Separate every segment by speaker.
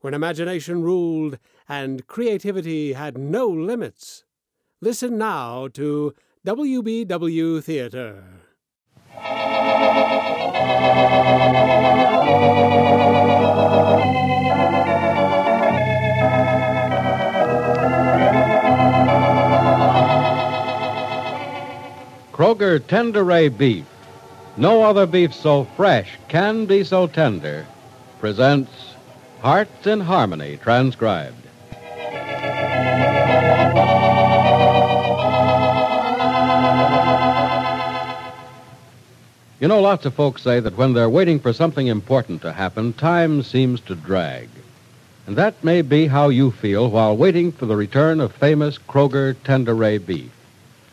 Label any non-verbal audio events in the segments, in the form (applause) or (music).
Speaker 1: when imagination ruled and creativity had no limits. Listen now to WBW Theater.
Speaker 2: Kroger Tenderay Beef. No other beef so fresh can be so tender. Presents Hearts in Harmony, transcribed. You know, lots of folks say that when they're waiting for something important to happen, time seems to drag. And that may be how you feel while waiting for the return of famous Kroger Tenderay beef.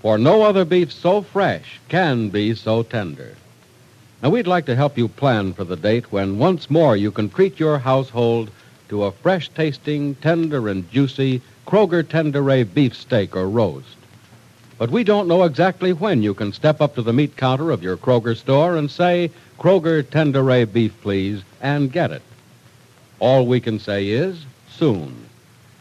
Speaker 2: For no other beef so fresh can be so tender. Now, we'd like to help you plan for the date when once more you can treat your household to a fresh tasting, tender, and juicy Kroger Tenderay beef steak or roast. But we don't know exactly when you can step up to the meat counter of your Kroger store and say, Kroger Tenderay beef, please, and get it. All we can say is soon.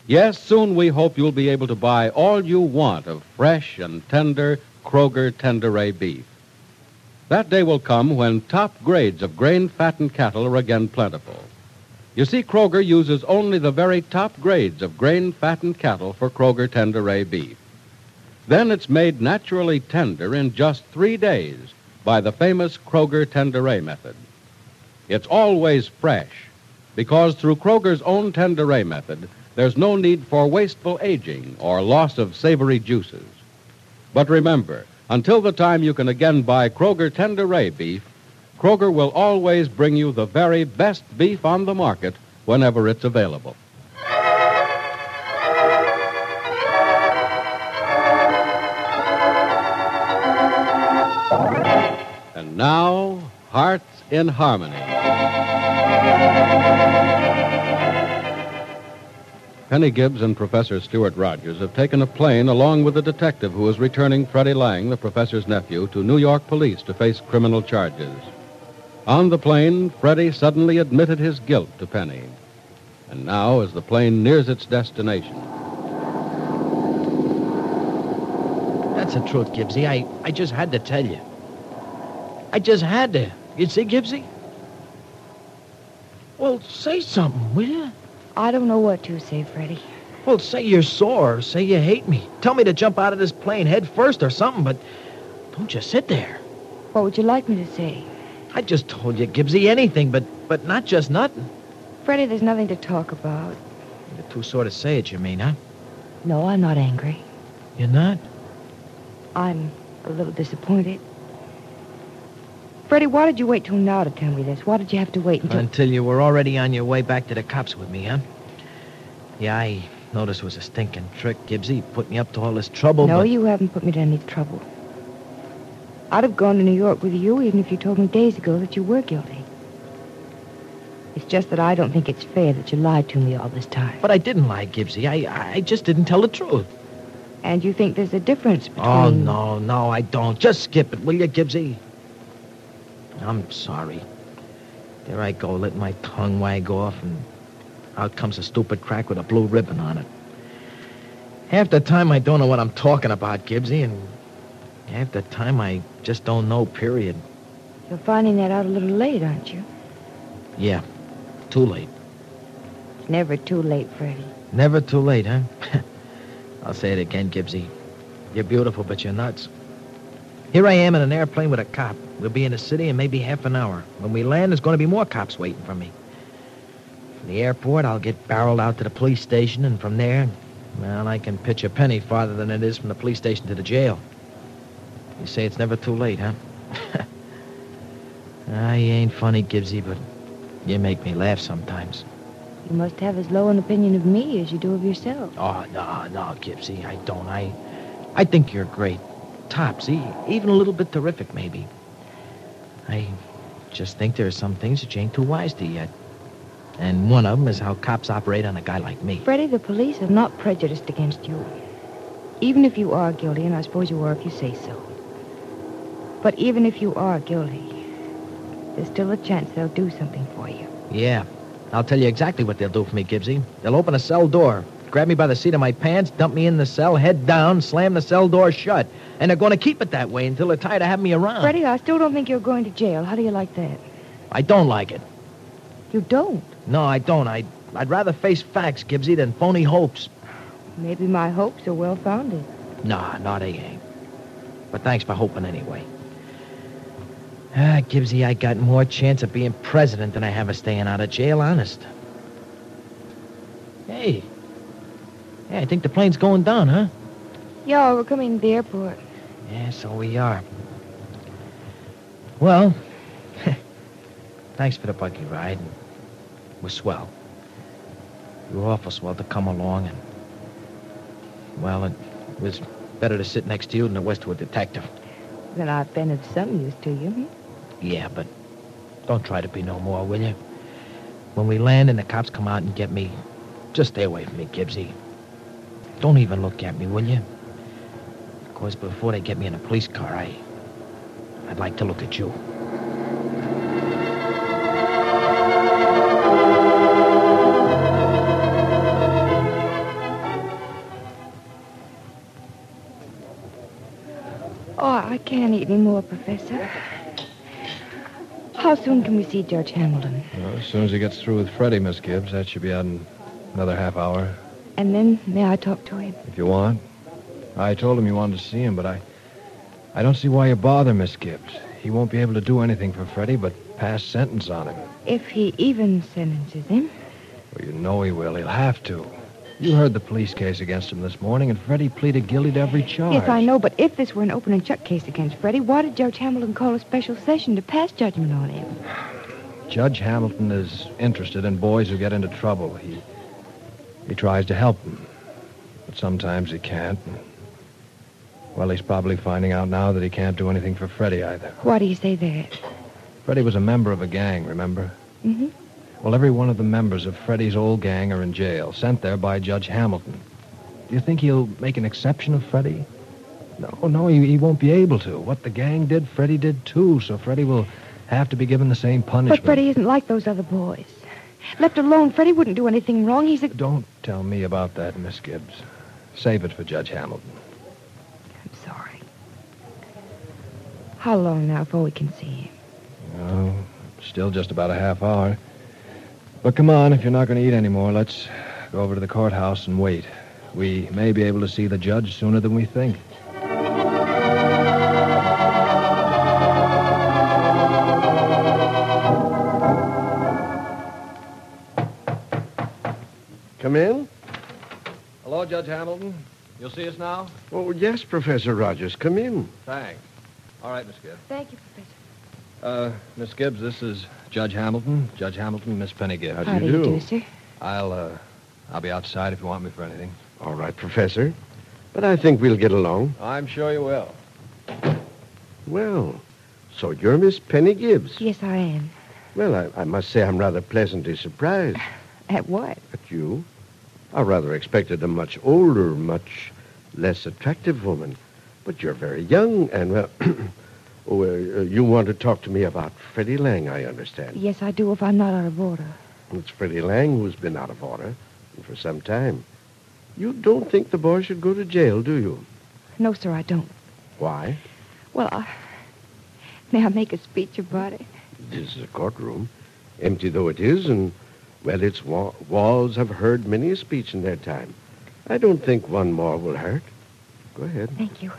Speaker 2: Yes, soon we hope you'll be able to buy all you want of fresh and tender Kroger Tenderay beef. That day will come when top grades of grain fattened cattle are again plentiful. You see, Kroger uses only the very top grades of grain fattened cattle for Kroger Tender Tenderay beef. Then it's made naturally tender in just three days by the famous Kroger Tender Tenderay method. It's always fresh because through Kroger's own Tender Tenderay method, there's no need for wasteful aging or loss of savory juices. But remember, until the time you can again buy Kroger Tenderay beef, Kroger will always bring you the very best beef on the market whenever it's available. And now, Hearts in Harmony. Penny Gibbs and Professor Stuart Rogers have taken a plane along with the detective who is returning Freddie Lang, the professor's nephew, to New York police to face criminal charges. On the plane, Freddie suddenly admitted his guilt to Penny. And now, as the plane nears its destination,
Speaker 3: That's the truth, Gibbsy. I, I just had to tell you. I just had to. You see, Gibbsy? Well, say something, will you?
Speaker 4: I don't know what to say, Freddie.
Speaker 3: Well, say you're sore. Say you hate me. Tell me to jump out of this plane head first or something, but don't just sit there.
Speaker 4: What would you like me to say?
Speaker 3: I just told you, Gibbsy, anything, but but not just nothing.
Speaker 4: Freddie, there's nothing to talk about.
Speaker 3: You're too sore to say it, you mean, huh?
Speaker 4: No, I'm not angry.
Speaker 3: You're not?
Speaker 4: I'm a little disappointed. Freddie, why did you wait till now to tell me this? Why did you have to wait until...
Speaker 3: Until you were already on your way back to the cops with me, huh? Yeah, I noticed it was a stinking trick, Gibbsy. Put me up to all this trouble,
Speaker 4: No,
Speaker 3: but...
Speaker 4: you haven't put me to any trouble. I'd have gone to New York with you even if you told me days ago that you were guilty. It's just that I don't think it's fair that you lied to me all this time.
Speaker 3: But I didn't lie, Gibbsy. I, I just didn't tell the truth.
Speaker 4: And you think there's a difference oh, between...
Speaker 3: Oh, no, no, I don't. Just skip it, will you, Gibbsy? I'm sorry. There I go, letting my tongue wag off, and out comes a stupid crack with a blue ribbon on it. Half the time I don't know what I'm talking about, Gibbsy, and half the time I just don't know, period.
Speaker 4: You're finding that out a little late, aren't you?
Speaker 3: Yeah, too late.
Speaker 4: It's never too late, Freddie.
Speaker 3: Never too late, huh? (laughs) I'll say it again, Gibbsy. You're beautiful, but you're nuts. Here I am in an airplane with a cop. We'll be in the city in maybe half an hour. When we land, there's going to be more cops waiting for me. From the airport, I'll get barreled out to the police station, and from there, well, I can pitch a penny farther than it is from the police station to the jail. You say it's never too late, huh? (laughs) Ah, I ain't funny, Gibbsy, but you make me laugh sometimes.
Speaker 4: You must have as low an opinion of me as you do of yourself.
Speaker 3: Oh, no, no, Gibbsy, I don't. I, I think you're great. Topsy, even a little bit terrific, maybe. I just think there are some things that you ain't too wise to yet. And one of them is how cops operate on a guy like me.
Speaker 4: Freddie, the police are not prejudiced against you. Even if you are guilty, and I suppose you are if you say so. But even if you are guilty, there's still a chance they'll do something for you.
Speaker 3: Yeah, I'll tell you exactly what they'll do for me, Gibbsy. They'll open a cell door, grab me by the seat of my pants, dump me in the cell, head down, slam the cell door shut. And they're going to keep it that way until they're tired of having me around.
Speaker 4: Freddie, I still don't think you're going to jail. How do you like that?
Speaker 3: I don't like it.
Speaker 4: You don't?
Speaker 3: No, I don't. I, I'd rather face facts, Gibbsy, than phony hopes.
Speaker 4: Maybe my hopes are well founded.
Speaker 3: Nah, no, they ain't. But thanks for hoping anyway. Ah, Gibbsy, I got more chance of being president than I have of staying out of jail, honest. Hey. Hey, I think the plane's going down, huh?
Speaker 4: Yeah, we're coming to the airport.
Speaker 3: Yeah, so we are. Well, (laughs) thanks for the buggy ride. It was swell. You were awful swell to come along, and, well, it was better to sit next to you than it was to a detective.
Speaker 4: Well, I've been of some use to you. hmm?
Speaker 3: Yeah, but don't try to be no more, will you? When we land and the cops come out and get me, just stay away from me, Gibbsy. Don't even look at me, will you? Of course, before they get me in a police car, I... I'd like to look at you.
Speaker 4: Oh, I can't eat any more, Professor. How soon can we see Judge Hamilton?
Speaker 5: Well, as soon as he gets through with Freddie, Miss Gibbs, that should be out in another half hour,
Speaker 4: And then may I talk to him?
Speaker 5: if you want. I told him you wanted to see him, but I, I don't see why you bother, Miss Gibbs. He won't be able to do anything for Freddie but pass sentence on him.
Speaker 4: If he even sentences him.
Speaker 5: Well, you know he will. He'll have to. You heard the police case against him this morning, and Freddie pleaded guilty to every charge.
Speaker 4: Yes, I know, but if this were an open and shut case against Freddie, why did Judge Hamilton call a special session to pass judgment on him?
Speaker 5: Judge Hamilton is interested in boys who get into trouble. He, he tries to help them, but sometimes he can't. Well, he's probably finding out now that he can't do anything for Freddie either.
Speaker 4: Why do you say that?
Speaker 5: Freddie was a member of a gang, remember?
Speaker 4: Mm-hmm.
Speaker 5: Well, every one of the members of Freddie's old gang are in jail, sent there by Judge Hamilton. Do you think he'll make an exception of Freddie? No, no, he, he won't be able to. What the gang did, Freddie did too, so Freddie will have to be given the same punishment.
Speaker 4: But Freddie isn't like those other boys. Left alone, Freddie wouldn't do anything wrong. He's a...
Speaker 5: Don't tell me about that, Miss Gibbs. Save it for Judge Hamilton.
Speaker 4: I'm sorry. How long now before we can see him?
Speaker 5: Oh, still just about a half hour. But come on, if you're not going to eat anymore, let's go over to the courthouse and wait. We may be able to see the judge sooner than we think.
Speaker 6: Come in?
Speaker 5: Hello, Judge Hamilton. You'll see us now?
Speaker 6: Oh, yes, Professor Rogers. Come in.
Speaker 5: Thanks. All right, Miss Gibbs.
Speaker 4: Thank you, Professor.
Speaker 5: Uh, Miss Gibbs, this is Judge Hamilton. Judge Hamilton, Miss Penny Gibbs.
Speaker 6: How do
Speaker 4: How
Speaker 6: you
Speaker 4: do you
Speaker 6: do?
Speaker 4: do, sir?
Speaker 5: I'll, uh, I'll be outside if you want me for anything.
Speaker 6: All right, Professor. But I think we'll get along.
Speaker 5: I'm sure you will.
Speaker 6: Well, so you're Miss Penny Gibbs.
Speaker 4: Yes, I am.
Speaker 6: Well, I, I must say I'm rather pleasantly surprised (laughs)
Speaker 4: At what?
Speaker 6: at you. I rather expected a much older, much less attractive woman. But you're very young, and, well, (clears throat) oh, uh, you want to talk to me about Freddie Lang, I understand.
Speaker 4: Yes, I do if I'm not out of order.
Speaker 6: It's Freddie Lang who's been out of order for some time. You don't think the boy should go to jail, do you?
Speaker 4: No, sir, I don't.
Speaker 6: Why?
Speaker 4: Well, I... May I make a speech about it?
Speaker 6: This is a courtroom, empty though it is, and, well, its wa- walls have heard many a speech in their time. I don't think one more will hurt. Go ahead.
Speaker 4: Thank you.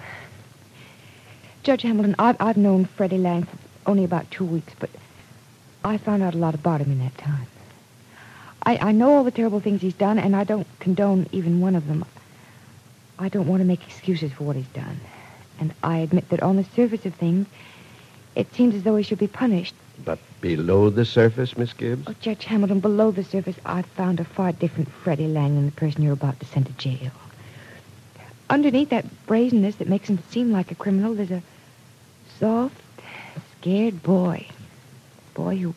Speaker 4: Judge Hamilton, I've, I've known Freddie Lang for only about two weeks, but I found out a lot about him in that time. I, I know all the terrible things he's done, and I don't condone even one of them. I don't want to make excuses for what he's done. And I admit that on the surface of things, it seems as though he should be punished,
Speaker 6: But below the surface, Miss Gibbs?
Speaker 4: Oh, Judge Hamilton, below the surface, I've found a far different Freddie Lang than the person you're about to send to jail. Underneath that brazenness that makes him seem like a criminal, there's a soft, scared boy. Boy who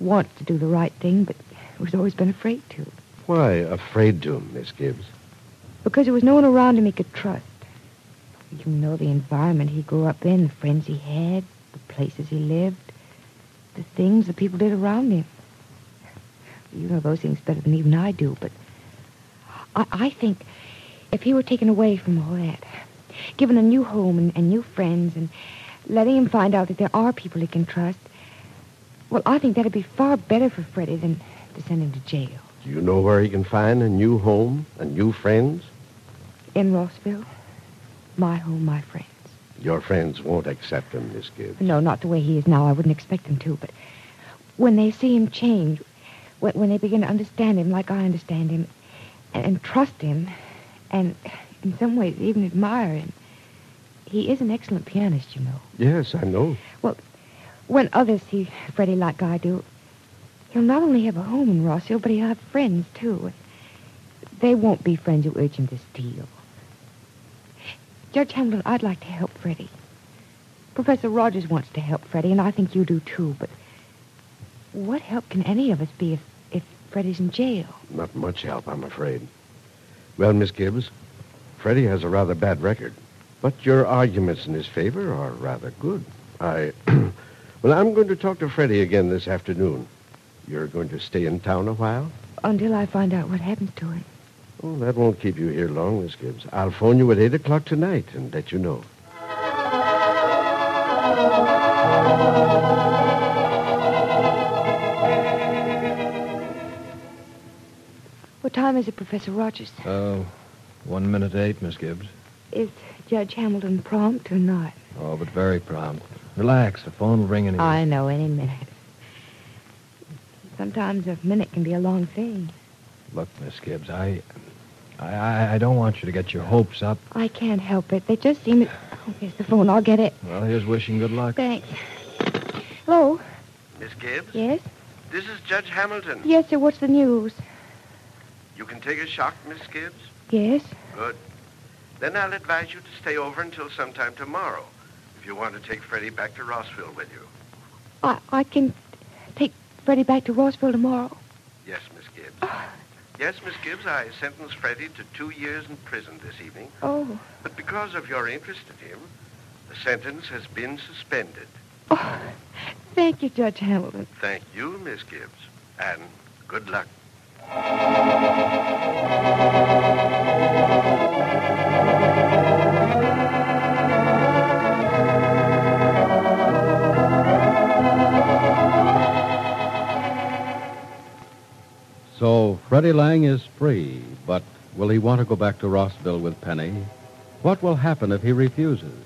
Speaker 4: wants to do the right thing, but who's always been afraid to.
Speaker 6: Why afraid to, Miss Gibbs?
Speaker 4: Because there was no one around him he could trust. You know the environment he grew up in, the friends he had, the places he lived, the things the people did around him. You know those things better than even I do, but I, I think if he were taken away from all that, given a new home and, and new friends, and letting him find out that there are people he can trust, well, I think that'd be far better for Freddie than to send him to jail.
Speaker 6: Do you know where he can find a new home and new friends?
Speaker 4: In Rossville, my home, my friends.
Speaker 6: Your friends won't accept him, Miss Gibbs.
Speaker 4: No, not the way he is now. I wouldn't expect them to, but when they see him change, when, when they begin to understand him like I understand him, and, and trust him, and in some ways even admire him, he is an excellent pianist, you know.
Speaker 6: Yes, I know.
Speaker 4: Well, when others see Freddie like I do, he'll not only have a home in Rossville, but he'll have friends, too. They won't be friends who urge him to steal. Judge Hamilton, I'd like to help Freddie. Professor Rogers wants to help Freddie, and I think you do, too, but what help can any of us be if, if Freddie's in jail?
Speaker 6: Not much help, I'm afraid. Well, Miss Gibbs, Freddie has a rather bad record, but your arguments in his favor are rather good. I... (clears throat) well, I'm going to talk to Freddie again this afternoon. You're going to stay in town a while?
Speaker 4: Until I find out what happened to him.
Speaker 6: Oh, that won't keep you here long, Miss Gibbs. I'll phone you at 8 o'clock tonight and let you know.
Speaker 4: What time is it, Professor Rogers?
Speaker 5: Uh, one minute eight, Miss Gibbs.
Speaker 4: Is Judge Hamilton prompt or not?
Speaker 5: Oh, but very prompt. Relax. The phone will ring any
Speaker 4: I know, any minute. Sometimes a minute can be a long thing.
Speaker 5: Look, Miss Gibbs, I, I, I, I don't want you to get your hopes up.
Speaker 4: I can't help it. They just seem to... Oh, here's the phone. I'll get it.
Speaker 5: Well, here's wishing good luck.
Speaker 4: Thanks. Hello?
Speaker 6: Miss Gibbs,
Speaker 4: Yes?
Speaker 6: this is Judge Hamilton.
Speaker 4: Yes, sir. What's the news?
Speaker 6: You can take a shock, Miss Gibbs?
Speaker 4: Yes?
Speaker 6: Good. Then I'll advise you to stay over until sometime tomorrow if you want to take Freddie back to Rossville with you.
Speaker 4: I, I can take Freddie back to Rossville tomorrow.
Speaker 6: Yes, Miss Gibbs. Oh, Yes, Miss Gibbs, I sentenced Freddie to two years in prison this evening.
Speaker 4: Oh.
Speaker 6: But because of your interest in him, the sentence has been suspended.
Speaker 4: Oh. Thank you, Judge Hamilton.
Speaker 6: Thank you, Miss Gibbs. And good luck.
Speaker 2: So Freddie Lang is free, but will he want to go back to Rossville with Penny? What will happen if he refuses?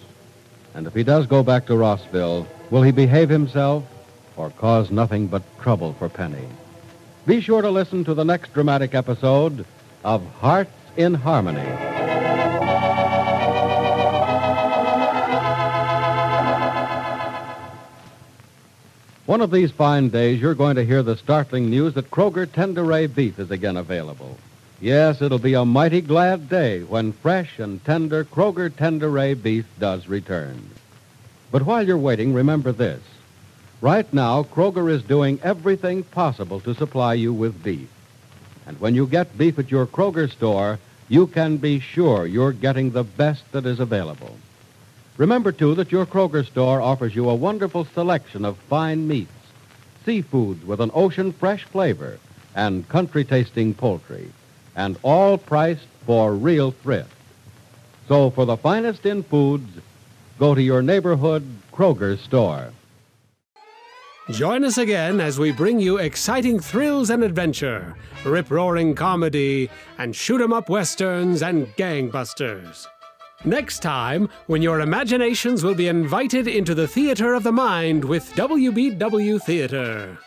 Speaker 2: And if he does go back to Rossville, will he behave himself or cause nothing but trouble for Penny? Be sure to listen to the next dramatic episode of Hearts in Harmony. One of these fine days, you're going to hear the startling news that Kroger Tenderay beef is again available. Yes, it'll be a mighty glad day when fresh and tender Kroger Tenderay beef does return. But while you're waiting, remember this. Right now, Kroger is doing everything possible to supply you with beef. And when you get beef at your Kroger store, you can be sure you're getting the best that is available. Remember, too, that your Kroger store offers you a wonderful selection of fine meats, seafoods with an ocean fresh flavor, and country tasting poultry, and all priced for real thrift. So, for the finest in foods, go to your neighborhood Kroger store.
Speaker 1: Join us again as we bring you exciting thrills and adventure, rip roaring comedy, and shoot 'em up westerns and gangbusters. Next time, when your imaginations will be invited into the theater of the mind with WBW Theater.